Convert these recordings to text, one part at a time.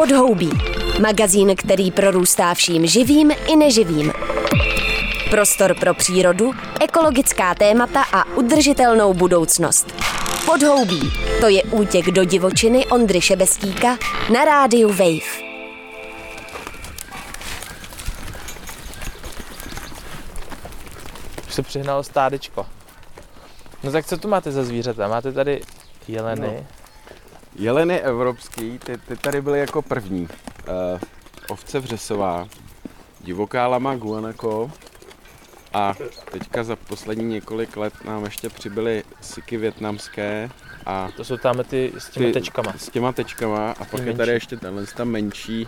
Podhoubí. Magazín, který prorůstá vším živým i neživým. Prostor pro přírodu, ekologická témata a udržitelnou budoucnost. Podhoubí. To je útěk do divočiny Ondry Šebestíka na rádiu Wave. Už se přihnalo stádečko. No tak co tu máte za zvířata? Máte tady jeleny. No. Jeleny evropský, ty, ty tady byly jako první. Uh, ovce vřesová, divoká lama guanaco a teďka za poslední několik let nám ještě přibyly siky větnamské a To jsou tam ty s těmi ty, tečkama. S těma tečkama a pak je tady ještě tenhle ta menší,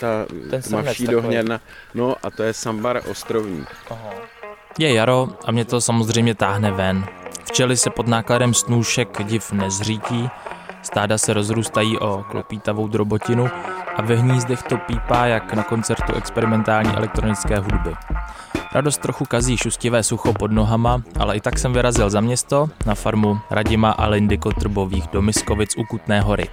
ta Ten tmavší dohněna. No a to je sambar ostrovní. Aha. Je jaro a mě to samozřejmě táhne ven. Včely se pod nákladem snůšek div nezřítí, stáda se rozrůstají o klopítavou drobotinu a ve hnízdech to pípá jak na koncertu experimentální elektronické hudby. Radost trochu kazí šustivé sucho pod nohama, ale i tak jsem vyrazil za město na farmu Radima a Lindy Kotrbových do Miskovic u Kutné hory.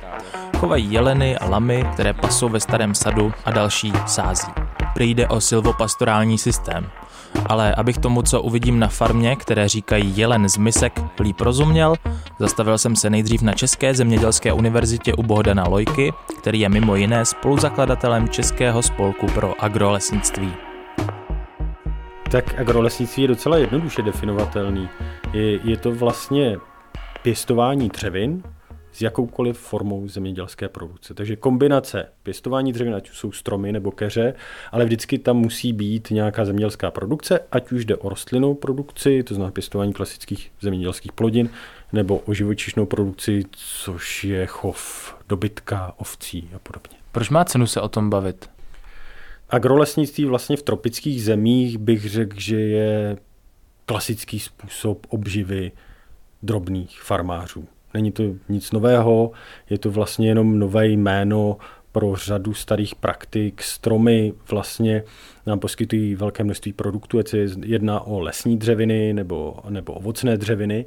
Chovají jeleny a lamy, které pasou ve starém sadu a další sází. Prý jde o silvopastorální systém. Ale abych tomu, co uvidím na farmě, které říkají jelen z misek, líp rozuměl, zastavil jsem se nejdřív na České zemědělské univerzitě u Bohdana Lojky, který je mimo jiné spoluzakladatelem Českého spolku pro agrolesnictví. Tak agrolesnictví je docela jednoduše definovatelný. Je, je to vlastně pěstování dřevin s jakoukoliv formou zemědělské produkce. Takže kombinace pěstování dřevin, ať už jsou stromy nebo keře, ale vždycky tam musí být nějaká zemědělská produkce, ať už jde o rostlinnou produkci, to znamená pěstování klasických zemědělských plodin, nebo o živočišnou produkci, což je chov dobytka, ovcí a podobně. Proč má cenu se o tom bavit? Agrolesnictví vlastně v tropických zemích bych řekl, že je klasický způsob obživy drobných farmářů. Není to nic nového, je to vlastně jenom nové jméno pro řadu starých praktik. Stromy vlastně nám poskytují velké množství produktů, ať se jedná o lesní dřeviny nebo, nebo ovocné dřeviny.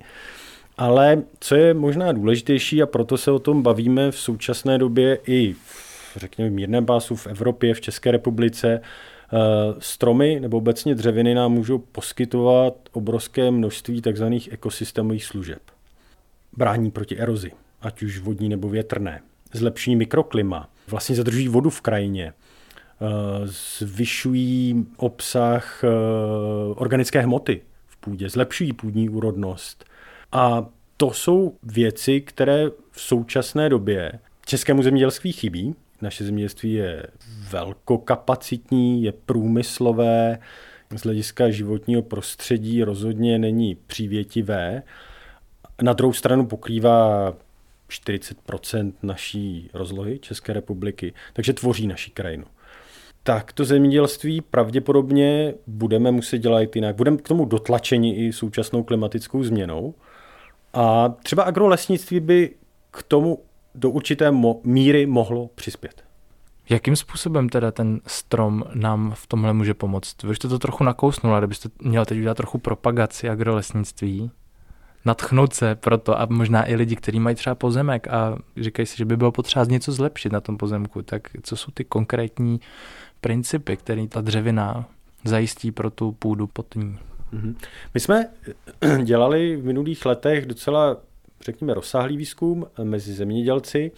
Ale co je možná důležitější a proto se o tom bavíme v současné době i v řekněme, mírném pásu v Evropě, v České republice, eh, stromy nebo obecně dřeviny nám můžou poskytovat obrovské množství tzv. ekosystémových služeb. Brání proti erozi, ať už vodní nebo větrné. Zlepšují mikroklima, vlastně zadržují vodu v krajině, eh, zvyšují obsah eh, organické hmoty v půdě, zlepšují půdní úrodnost. A to jsou věci, které v současné době českému zemědělství chybí. Naše zemědělství je velkokapacitní, je průmyslové, z hlediska životního prostředí rozhodně není přívětivé. Na druhou stranu pokrývá 40% naší rozlohy České republiky, takže tvoří naši krajinu. Tak to zemědělství pravděpodobně budeme muset dělat jinak. Budeme k tomu dotlačeni i současnou klimatickou změnou. A třeba agrolesnictví by k tomu do určité mo- míry mohlo přispět. Jakým způsobem teda ten strom nám v tomhle může pomoct? Vy jste to trochu nakousnul, kdybyste měl teď udělat trochu propagaci agrolesnictví, natchnout se pro to a možná i lidi, kteří mají třeba pozemek a říkají si, že by bylo potřeba něco zlepšit na tom pozemku, tak co jsou ty konkrétní principy, které ta dřevina zajistí pro tu půdu pod ní? Mhm. My jsme dělali v minulých letech docela, řekněme, rozsáhlý výzkum mezi zemědělci,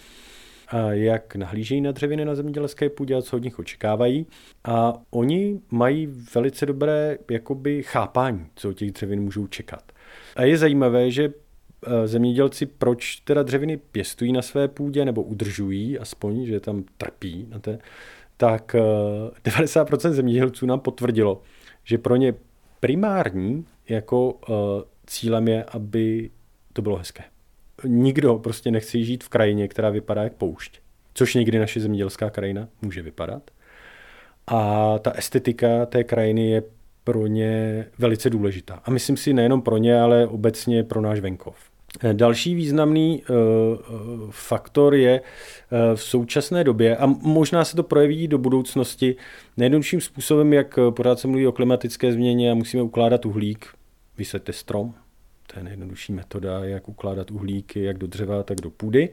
jak nahlížejí na dřeviny na zemědělské půdě a co od nich očekávají. A oni mají velice dobré jakoby, chápání, co od těch dřevin můžou čekat. A je zajímavé, že eh, zemědělci proč teda dřeviny pěstují na své půdě nebo udržují, aspoň, že tam trpí na té, tak eh, 90% zemědělců nám potvrdilo, že pro ně primární jako uh, cílem je, aby to bylo hezké. Nikdo prostě nechce žít v krajině, která vypadá jak poušť, což někdy naše zemědělská krajina může vypadat. A ta estetika té krajiny je pro ně velice důležitá. A myslím si nejenom pro ně, ale obecně pro náš venkov. Další významný uh, faktor je v současné době, a možná se to projeví do budoucnosti, nejjednodušším způsobem, jak pořád se mluví o klimatické změně a musíme ukládat uhlík, vysvětte strom. To je nejjednodušší metoda, jak ukládat uhlíky, jak do dřeva, tak do půdy.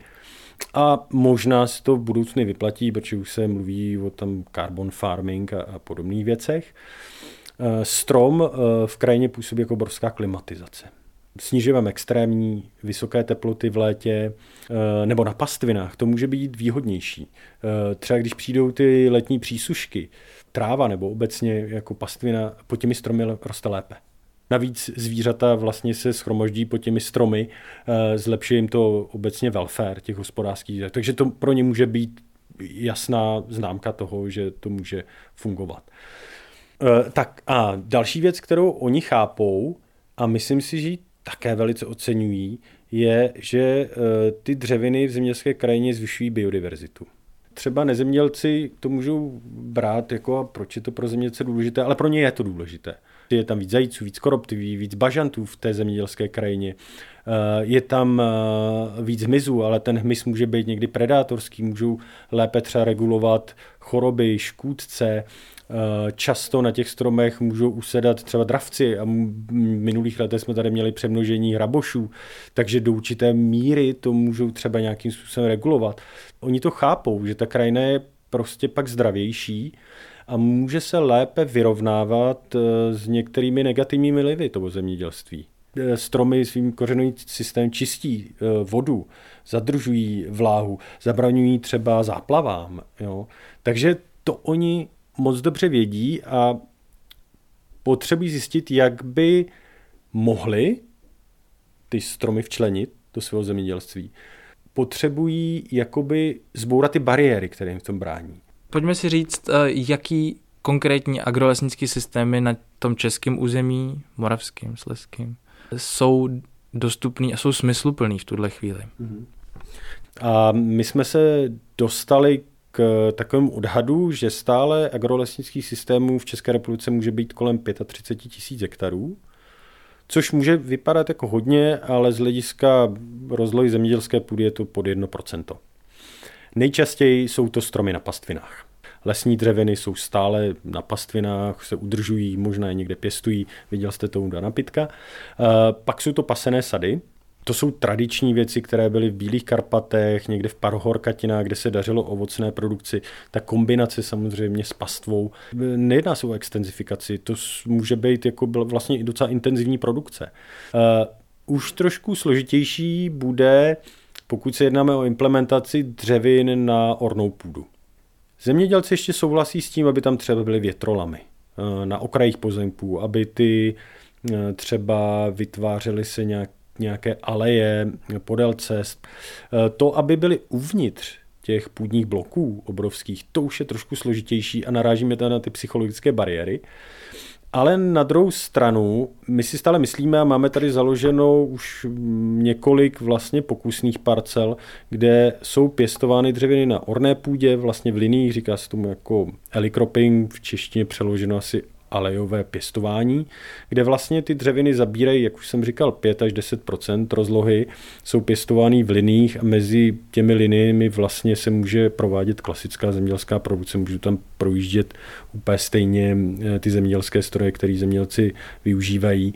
A možná se to v budoucnu vyplatí, protože už se mluví o tam carbon farming a, a podobných věcech. Eh, strom eh, v krajině působí jako obrovská klimatizace. Snižujeme extrémní vysoké teploty v létě eh, nebo na pastvinách, to může být výhodnější. Třeba když přijdou ty letní přísušky, tráva nebo obecně jako pastvina pod těmi stromy roste lépe. Navíc zvířata vlastně se schromoždí pod těmi stromy, zlepší jim to obecně welfare těch hospodářských Takže to pro ně může být jasná známka toho, že to může fungovat. Eh, tak a další věc, kterou oni chápou, a myslím si, že ji také velice oceňují, je, že eh, ty dřeviny v zemědělské krajině zvyšují biodiverzitu. Třeba nezemědělci to můžou brát jako, a proč je to pro zemědělce důležité, ale pro ně je to důležité. Je tam víc zajíců, víc koroptiví, víc bažantů v té zemědělské krajině. Eh, je tam víc hmyzu, ale ten hmyz může být někdy predátorský, můžou lépe třeba regulovat choroby, škůdce, často na těch stromech můžou usedat třeba dravci a v minulých letech jsme tady měli přemnožení hrabošů, takže do určité míry to můžou třeba nějakým způsobem regulovat. Oni to chápou, že ta krajina je prostě pak zdravější a může se lépe vyrovnávat eh, s některými negativními livy toho zemědělství. Eh, stromy svým kořenovým systémem čistí vodu, zadržují vláhu, zabraňují třeba záplavám. Jo? Takže to oni moc dobře vědí a potřebují zjistit, jak by mohli ty stromy včlenit do svého zemědělství. Potřebují jakoby zbourat ty bariéry, které jim v tom brání. Pojďme si říct, eh, jaký konkrétní agrolesnický systémy na tom českém území, moravském, sleským, jsou dostupný a jsou smysluplný v tuhle chvíli. Mhm. A my jsme se dostali k takovému odhadu, že stále agrolesnických systémů v České republice může být kolem 35 tisíc hektarů, což může vypadat jako hodně, ale z hlediska rozlohy zemědělské půdy je to pod 1%. Nejčastěji jsou to stromy na pastvinách. Lesní dřeviny jsou stále na pastvinách, se udržují, možná je někde pěstují, viděl jste to u Dana Pitka. Pak jsou to pasené sady, to jsou tradiční věci, které byly v Bílých Karpatech, někde v Parohorkatinách, kde se dařilo ovocné produkci. Ta kombinace samozřejmě s pastvou. Nejedná se o extenzifikaci, to může být jako vlastně i docela intenzivní produkce. Uh, už trošku složitější bude, pokud se jednáme o implementaci dřevin na ornou půdu. Zemědělci ještě souhlasí s tím, aby tam třeba byly větrolamy eh, na okrajích pozemků, aby ty eh, třeba vytvářely se nějak nějaké aleje podél cest. E, to, aby byly uvnitř těch půdních bloků obrovských, to už je trošku složitější a narážíme tady na ty psychologické bariéry. Ale na druhou stranu, my si stále myslíme a máme tady založenou už několik vlastně pokusných parcel, kde jsou pěstovány dřeviny na orné půdě, vlastně v liniích, říká se tomu jako elikroping, v češtině přeloženo asi alejové pěstování, kde vlastně ty dřeviny zabírají, jak už jsem říkal, 5 až 10% rozlohy, jsou pěstovány v liních a mezi těmi liniemi vlastně se může provádět klasická zemědělská produkce, můžou tam projíždět úplně stejně eh, ty zemědělské stroje, které zemědělci využívají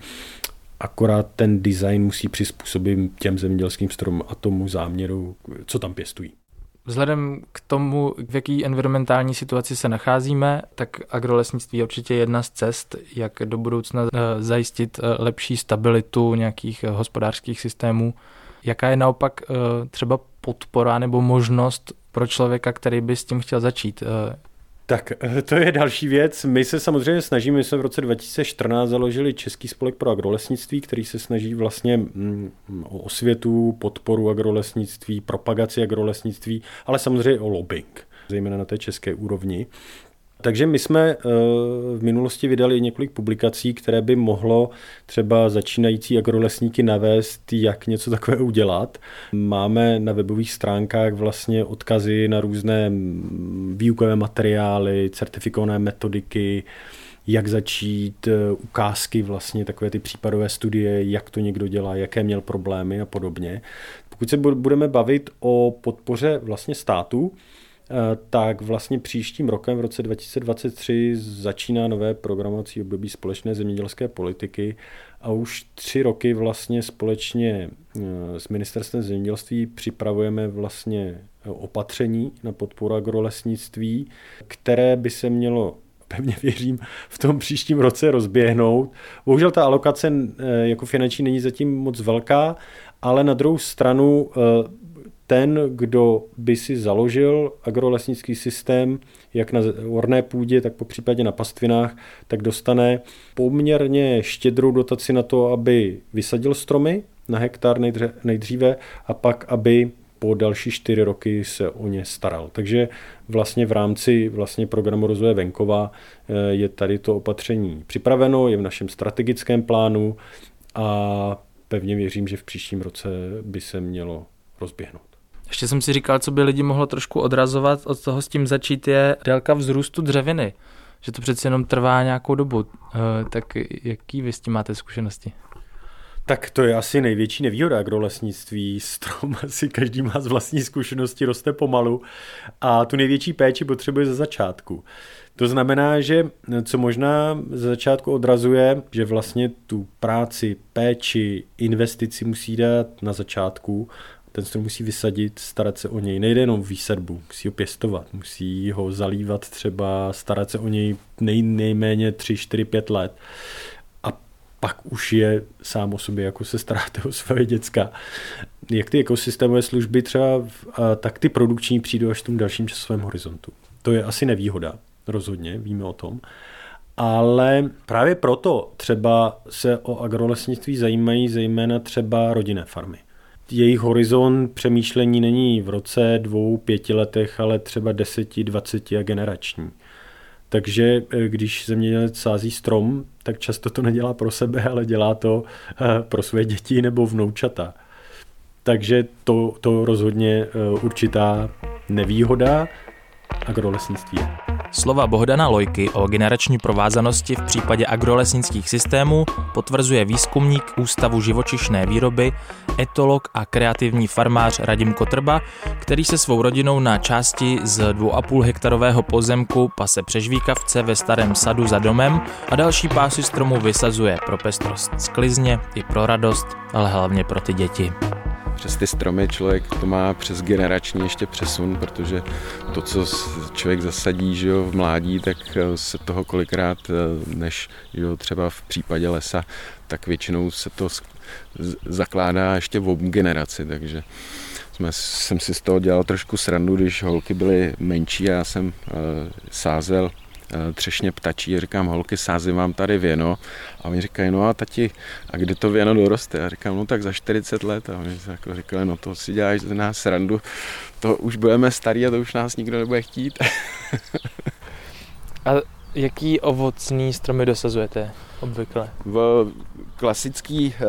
akorát ten design musí přizpůsobit těm zemědělským stromům a tomu záměru, co tam pěstují. Vzhledem k tomu, v jaký environmentální situaci se nacházíme, tak agrolesnictví je určitě jedna z cest, jak do budoucna eh, zajistit eh, lepší stabilitu nějakých eh, hospodářských systémů. Jaká je naopak třeba podpora nebo možnost pro člověka, který by s tím chtěl začít? Tak eh, to je další věc. My se samozřejmě snažíme, my jsme v roce 2014 založili Český spolek pro agrolesnictví, který se snaží vlastně mm, o osvětu, podporu agrolesnictví, propagaci agrolesnictví, ale samozřejmě o lobbying, zejména na té české úrovni. Takže my jsme eh, v minulosti vydali několik publikací, které by mohlo třeba začínající agrolesníky navést, jak něco takového udělat. Máme na webových stránkách vlastně odkazy na různé mm, výukové materiály, certifikované metodiky, jak začít, eh, ukázky vlastně, takové ty případové studie, jak to někdo dělá, jaké měl problémy a podobně. Pokud se budeme bavit o podpoře vlastně státu, tak vlastně příštím rokem, v roce 2023, začíná nové programovací období společné zemědělské politiky a už tři roky vlastně společně eh, s ministerstvem zemědělství připravujeme vlastně opatření na podporu agrolesnictví, které by se mělo pevně věřím, v tom příštím roce rozběhnout. Bohužel ta alokace eh, jako finanční není zatím moc velká, ale na druhou stranu eh, ten, kdo by si založil agrolesnický systém, jak na orné půdě, tak po případě na pastvinách, tak dostane poměrně štědrou dotaci na to, aby vysadil stromy na hektar nejdříve a pak, aby po další čtyři roky se o ně staral. Takže vlastně v rámci vlastně programu rozvoje venkova eh, je tady to opatření připraveno, je v našem strategickém plánu a pevně věřím, že v příštím roce by se mělo rozběhnout. Ještě jsem si říkal, co by lidi mohlo trošku odrazovat od toho s tím začít, je délka vzrůstu dřeviny. Že to přeci jenom trvá nějakou dobu. Eh, tak jaký vy s tím máte zkušenosti? Tak to je asi největší nevýhoda agrolesnictví. Strom asi každý má z vlastní zkušenosti, roste pomalu a tu největší péči potřebuje ze začátku. To znamená, že co možná ze začátku odrazuje, že vlastně tu práci, péči, investici musí dát na začátku ten strom musí vysadit, starat se o něj. Nejde jenom výsadbu, musí ho pěstovat, musí ho zalívat třeba, starat se o něj nej, nejméně 3, 4, 5 let. A pak už je sám o sobě, jako se staráte o své děcka. Jak ty ekosystémové služby třeba, tak ty produkční přijdou až v tom dalším časovém horizontu. To je asi nevýhoda, rozhodně, víme o tom. Ale právě proto třeba se o agrolesnictví zajímají zejména třeba rodinné farmy jejich horizont přemýšlení není v roce, dvou, pěti letech, ale třeba deseti, dvaceti a generační. Takže eh, když zemědělec sází strom, tak často to nedělá pro sebe, ale dělá to eh, pro své děti nebo vnoučata. Takže to, to rozhodně eh, určitá nevýhoda agrolesnictví je. Slova Bohdana Lojky o generační provázanosti v případě agrolesnických systémů potvrzuje výzkumník Ústavu živočišné výroby, etolog a kreativní farmář Radim Kotrba, který se svou rodinou na části z 2,5 hektarového pozemku pase přežvíkavce ve starém sadu za domem a další pásy stromů vysazuje pro pestrost sklizně i pro radost, ale hlavně pro ty děti přes ty stromy člověk to má přes generační ještě přesun, protože to, co člověk zasadí že jo, v mládí, tak eh, se toho kolikrát, eh, než jo, třeba v případě lesa, tak většinou se to zakládá ještě v generaci, takže jsme, jsem si z toho dělal trošku srandu, když holky byly menší a já jsem uh, sázel. Eh, třešně ptačí, říkám, holky, sázím vám tady věno. A oni říkají, no a tati, a kdy to věno doroste? Já říkám, no tak za 40 let. A oni jako říkali, no to si děláš z nás srandu, to už budeme starý a to už nás nikdo nebude chtít. a jaký ovocný stromy dosazujete obvykle? V klasický eh,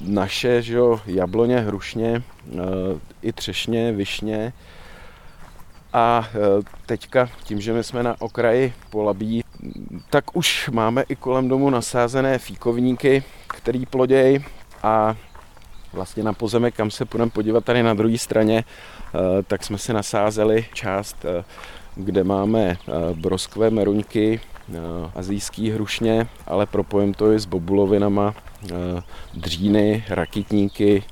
naše, že jo, jabloně, hrušně, eh, i třešně, višně, a e, teďka, tím, že my jsme na okraji Polabí, tak už máme i kolem domu nasázené fíkovníky, který ploděj a vlastně na pozemek, kam se půjdeme podívat tady na druhé straně, e, tak jsme si nasázeli část, e, kde máme broskvé meruňky, azijský hrušně, ale propojím to i s bobulovinama, dříny, rakitníky,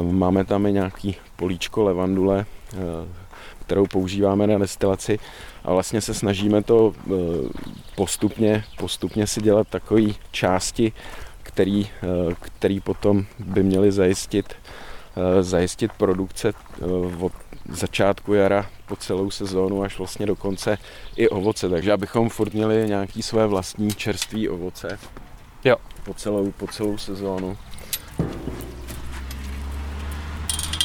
máme tam i nějaký políčko levandule, kterou používáme na destilaci a vlastně se snažíme to eh, postupně, postupně si dělat takové části, který, eh, který potom by měly zajistit, eh, zajistit produkce od začátku jara po celou sezónu až vlastně do konce i ovoce, takže abychom furt měli nějaký své vlastní čerstvé ovoce jo. Po, celou, po celou sezónu.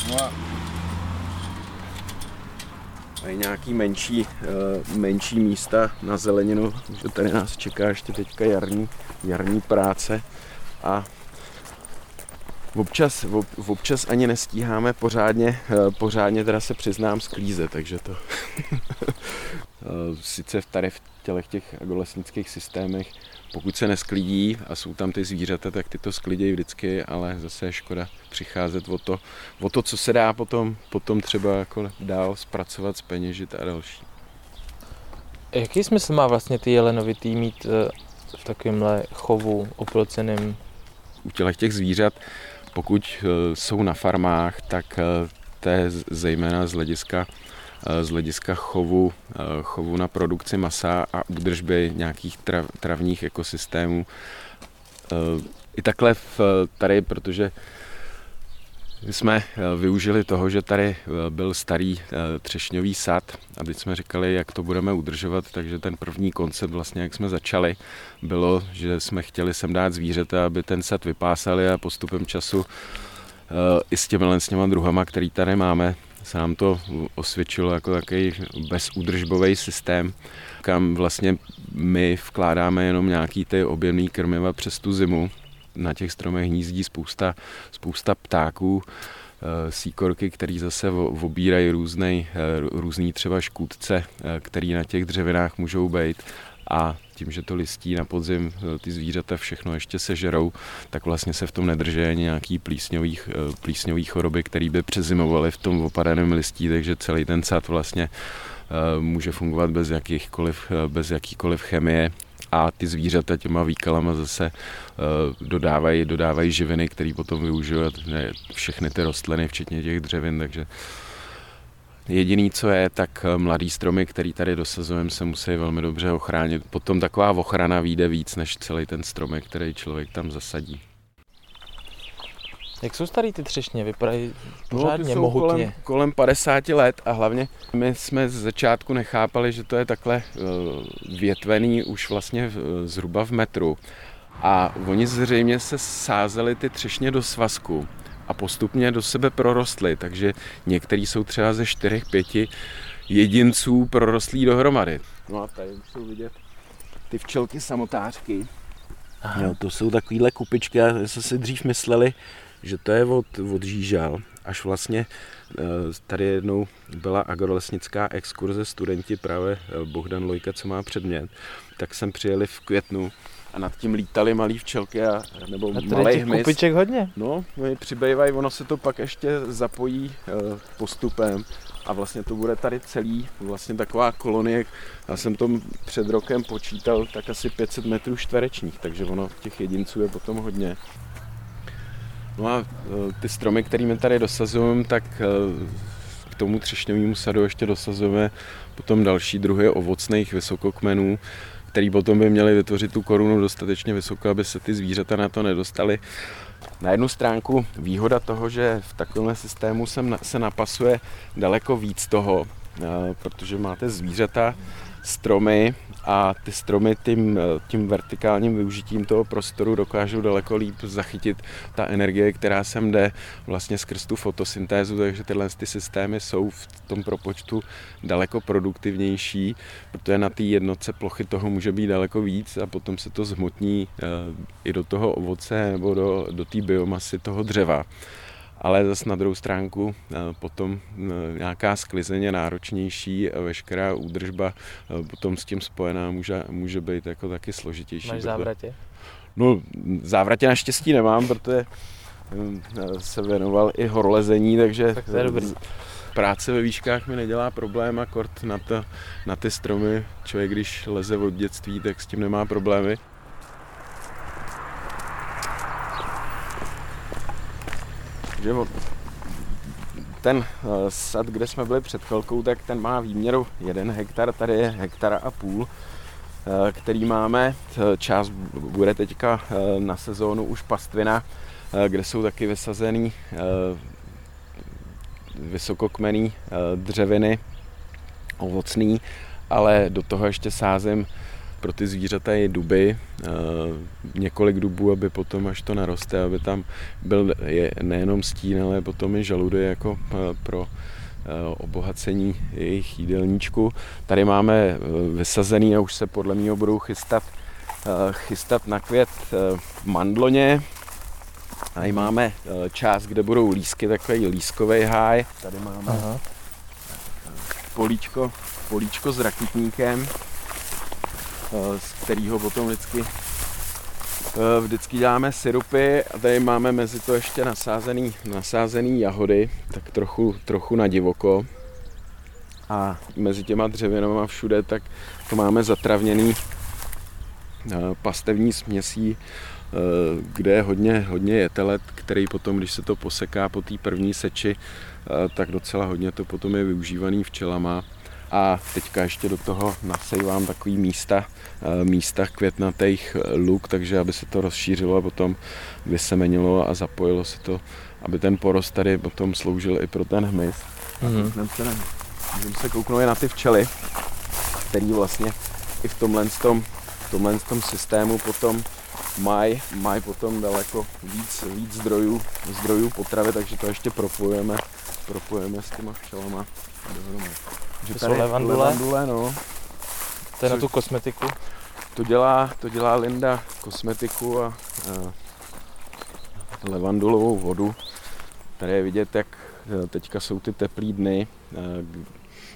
No a Mají nějaký menší, uh, menší místa na zeleninu, že tady nás čeká ještě teďka jarní, jarní práce. A Občas, ob, občas ani nestíháme pořádně, eh, pořádně teda se přiznám sklíze, takže to sice v tady v tělech těch agolesnických systémech, pokud se nesklidí a jsou tam ty zvířata, tak ty to sklidějí vždycky, ale zase je škoda přicházet o to, o to co se dá potom, potom třeba jako dál zpracovat, speněžit a další. Jaký smysl má vlastně ty jelenovitý mít eh, v takovémhle chovu oploceným? U těchto těch zvířat, pokud eh, jsou na farmách, tak eh, to je zejména z hlediska z hlediska chovu, chovu na produkci masa a údržby nějakých trav, travních ekosystémů. I takhle v, tady, protože jsme eh, využili toho, že tady eh, byl starý eh, třešňový sad a teď jsme říkali, jak to budeme udržovat, takže ten první koncept vlastně, jak jsme začali, bylo, že jsme chtěli sem dát zvířata, aby ten sad vypásali a postupem času i s těmi s těma druhama, který tady máme, se nám to osvědčilo jako takový bezúdržbový systém, kam vlastně my vkládáme jenom nějaký ty objemný krmiva přes tu zimu na těch stromech hnízdí spousta, spousta ptáků, eh, síkorky, který zase obírají různý, eh, různý třeba škůdce, eh, který na těch dřevinách můžou být a tím, že to listí na podzim, ty zvířata všechno ještě sežerou, tak vlastně se v tom nedrží nějaký plísňový, plísňový choroby, které by přezimovaly v tom opadaném listí, takže celý ten sad vlastně může fungovat bez, jakýchkoliv, bez jakýkoliv chemie a ty zvířata těma výkalama zase uh, dodávají, dodávají živiny, které potom využívají všechny ty rostliny, včetně těch dřevin, takže Jediný, co je, tak eh, mladý stromy, který tady dosazujeme, se musí velmi dobře ochránit. Potom taková ochrana vyjde víc, než celý ten stromek, který člověk tam zasadí. Jak jsou starý ty třešně? Vypadají pořádně no, mohutně. Kolem, kolem 50 let a hlavně my jsme z začátku nechápali, že to je takhle uh, větvený už vlastně zhruba v metru. A oni zřejmě se sázeli ty třešně do svazku a postupně do sebe prorostly, takže některý jsou třeba ze 4-5 jedinců prorostlí dohromady. No a tady jsou vidět ty včelky samotářky. Aha. Jo, to jsou takovýhle kupičky, já jsme si dřív mysleli, že to je od, od Žížal, až vlastně eh, tady jednou byla agrolesnická exkurze studenti právě eh, Bohdan Lojka, co má předmět, tak jsem přijeli v květnu a nad tím lítali malý včelky a, nebo a malý hmyz. kupiček hodně. No, oni přibývají, ono se to pak ještě zapojí uh, postupem a vlastně to bude tady celý, vlastně taková kolonie, já jsem to před rokem počítal, tak asi 500 metrů čtverečních, takže ono těch jedinců je potom hodně. No a e, ty stromy, kterými tady dosazujeme, tak e, k tomu třešňovému sadu ještě dosazujeme potom další druhy ovocných vysokokmenů, který potom by měli vytvořit tu korunu dostatečně vysoko, aby se ty zvířata na to nedostaly. Na jednu stránku výhoda toho, že v takovém systému se napasuje daleko víc toho, e, protože máte zvířata, stromy a ty stromy tím, tím vertikálním využitím toho prostoru dokážou daleko líp zachytit ta energie, která sem jde vlastně skrz tu fotosyntézu, takže tyhle ty systémy jsou v tom propočtu daleko produktivnější, protože na té jednotce plochy toho může být daleko víc a potom se to zhmotní eh, i do toho ovoce nebo do, do té biomasy toho dřeva ale zase na druhou stránku eh, potom eh, nějaká sklizeně náročnější a veškerá údržba eh, potom s tím spojená může, může být jako taky složitější. Máš závratě? No, závratě naštěstí nemám, protože se věnoval i horolezení, takže tak to je dobrý. práce ve výškách mi nedělá problém, a kort na, to, na ty stromy člověk, když leze od dětství, tak s tím nemá problémy. Že ten eh, sad, kde jsme byli před chvilkou, tak ten má výměru 1 hektar, tady je hektara a půl, eh, který máme. Část bude teďka eh, na sezónu už pastvina, kde jsou taky vysazený vysokokmený dřeviny, ovocný, ale do toho ještě sázím pro ty zvířata je duby, eh, několik dubů, aby potom, až to naroste, aby tam byl je nejenom stín, ale potom i žaludy jako eh, pro eh, obohacení jejich jídelníčku. Tady máme vysazený a už se podle mě budou chystat, chystat na květ mandloně. Tady máme část, kde budou lísky, takový lískový háj. Tady máme Aha. políčko, políčko s rakitníkem, z kterého potom vždycky Eh, vždycky děláme syrupy a tady máme mezi to ještě nasázený, nasázený jahody, tak trochu, trochu na divoko. A mezi těma dřevinama všude tak to máme zatravněný eh, pastevní směsí, eh, kde je hodně, hodně jetelet, který potom, když se to poseká po té první seči, tak docela hodně to potom je využívaný včelama a teďka ještě do toho nasejvám takový místa, eh, místa květnatých eh, luk, takže aby se to rozšířilo a potom vysemenilo a zapojilo se to, aby ten porost tady potom sloužil i pro ten hmyz. Mm-hmm. Se, můžeme se kouknout i na ty včely, který vlastně i v tomhle, tom, v tomhle tom systému potom mají maj potom daleko víc, víc zdrojů, zdrojů potravy, takže to ještě propojujeme, propojujeme s těma včelama dohromady. Že to jsou levandule. levandule no. To je na tu kosmetiku? To dělá, to dělá Linda kosmetiku a, a levandulovou vodu. Tady je vidět, jak e, teďka jsou ty teplý dny, e,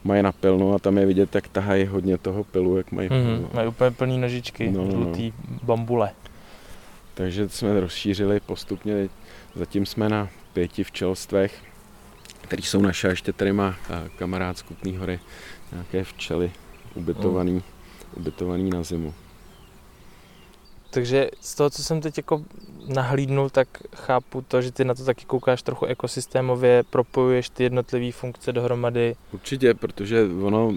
mají na pilnu a tam je vidět, jak tahají hodně toho pilu, jak mají. Mm-hmm, mají úplně plný nožičky, no, no, žlutý no. bambule. Takže jsme rozšířili postupně, zatím jsme na pěti včelstvech který jsou naše, ještě tady má eh, kamarád z Kutný hory, nějaké včely ubytovaný, ubytovaný na zimu. Takže z toho, co jsem teď jako nahlídnul, tak chápu to, že ty na to taky koukáš trochu ekosystémově, propojuješ ty jednotlivé funkce dohromady. Určitě, protože ono,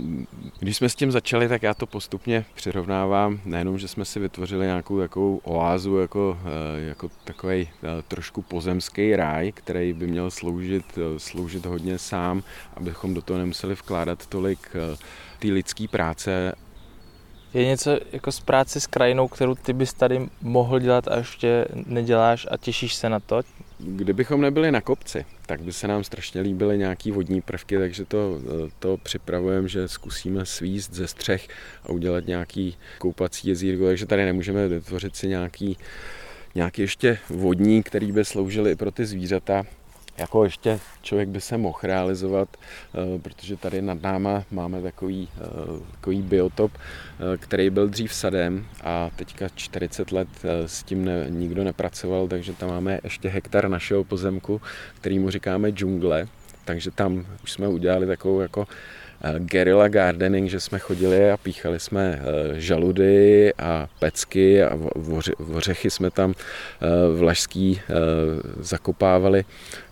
když jsme s tím začali, tak já to postupně přirovnávám, nejenom, že jsme si vytvořili nějakou takovou oázu, jako, eh, jako takový eh, trošku pozemský ráj, který by měl sloužit, eh, sloužit hodně sám, abychom do toho nemuseli vkládat tolik té lidské práce je něco jako z práce s krajinou, kterou ty bys tady mohl dělat a ještě neděláš a těšíš se na to? Kdybychom nebyli na kopci, tak by se nám strašně líbily nějaký vodní prvky, takže to, to připravujeme, že zkusíme svíst ze střech a udělat nějaký koupací jezírko, takže tady nemůžeme vytvořit si nějaký nějaký ještě vodní, který by sloužily i pro ty zvířata, jako ještě člověk by se mohl realizovat, eh, protože tady nad náma máme takový, eh, takový biotop, eh, který byl dřív sadem a teďka 40 let s tím ne, nikdo nepracoval, takže tam máme ještě hektar našeho pozemku, který mu říkáme džungle, takže tam už jsme udělali takovou jako guerilla gardening, že jsme chodili a píchali jsme žaludy a pecky a vořechy jsme tam vlašský zakopávali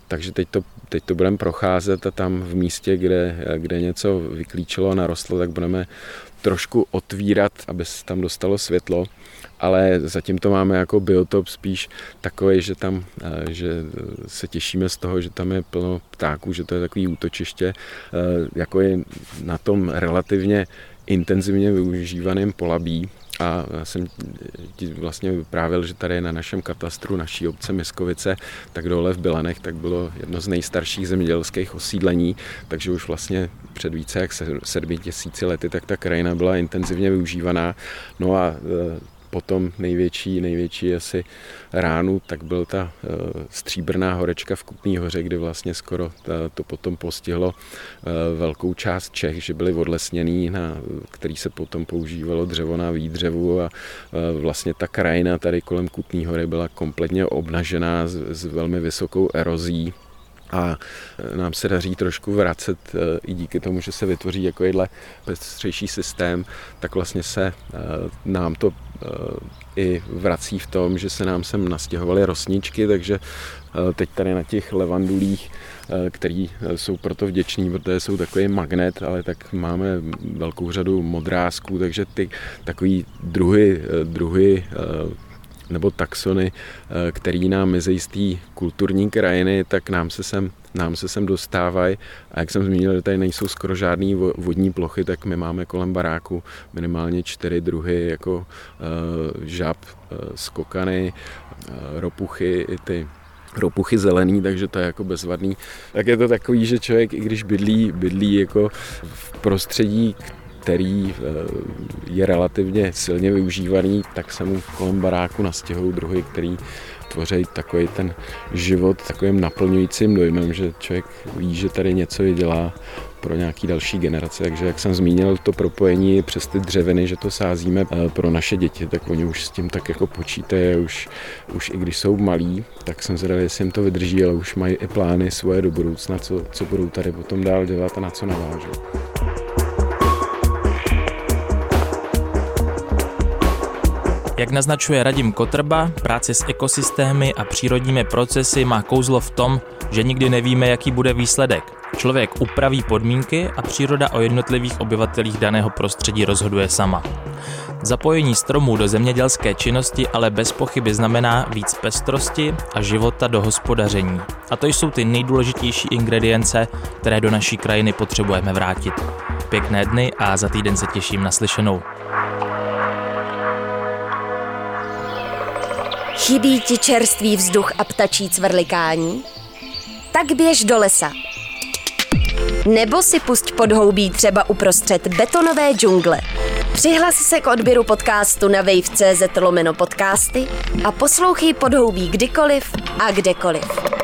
takže teď to, teď to budeme procházet a tam v místě, kde, kde něco vyklíčilo a narostlo, tak budeme trošku otvírat, aby se tam dostalo světlo, ale zatím to máme jako biotop spíš takový, že tam eh, že se těšíme z toho, že tam je plno ptáků, že to je takový útočiště, eh, jako je na tom relativně intenzivně využívaným polabí, a jsem ti vlastně vyprávěl, že tady na našem katastru naší obce Miskovice, tak dole v Bilanech, tak bylo jedno z nejstarších zemědělských osídlení, takže už vlastně před více jak sedmi tisíci lety, tak ta krajina byla intenzivně využívaná. No a e, potom největší, největší asi ránu, tak byl ta uh, stříbrná horečka v Kupní hoře, kdy vlastně skoro ta, to potom postihlo uh, velkou část Čech, že byly odlesněný, na který se potom používalo dřevo na výdřevu a vlastně ta krajina tady kolem Kutní hory byla kompletně obnažená s, s velmi vysokou erozí a nám se daří trošku vracet i díky tomu, že se vytvoří jako jedle pestřejší systém, tak vlastně se nám to i vrací v tom, že se nám sem nastěhovaly rosničky, takže teď tady na těch levandulích, který jsou proto vděční, protože jsou takový magnet, ale tak máme velkou řadu modrázků, takže ty takový druhy, druhy nebo taxony, eh, který nám mezi z té kulturní krajiny, tak nám se sem, nám se sem dostávají. A jak jsem zmínil, že tady nejsou skoro žádné vodní plochy, tak my máme kolem baráku minimálně čtyři druhy, jako uh, žab, uh, skokany, uh, ropuchy, i ty ropuchy zelený, takže to je jako bezvadný. Tak je to takový, že člověk, i když bydlí, bydlí jako v prostředí, který eh, je relativně silně využívaný, tak se mu kolem baráku nastěhují druhy, který tvoří takový ten život takovým naplňujícím dojmem, že člověk ví, že tady něco je dělá pro nějaký další generace. Takže jak jsem zmínil, to propojení přes ty dřeviny, že to sázíme eh, pro naše děti, tak oni už s tím tak jako počítají, už, už i když jsou malí, tak jsem zvědavý, jestli jim to vydrží, ale už mají i plány svoje do budoucna, co, co budou tady potom dál dělat a na co navážou. Jak naznačuje Radim Kotrba, práce s ekosystémy a přírodními procesy má kouzlo v tom, že nikdy nevíme, jaký bude výsledek. Člověk upraví podmínky a příroda o jednotlivých obyvatelích daného prostředí rozhoduje sama. Zapojení stromů do zemědělské činnosti ale bez pochyby znamená víc pestrosti a života do hospodaření. A to jsou ty nejdůležitější ingredience, které do naší krajiny potřebujeme vrátit. Pěkné dny a za týden se těším na slyšenou. Chybí ti čerstvý vzduch a ptačí cvrlikání? Tak běž do lesa. Nebo si pusť podhoubí třeba uprostřed betonové džungle. Přihlasi se k odběru podcastu na wave.cz lomeno podcasty a poslouchej podhoubí kdykoliv a kdekoliv.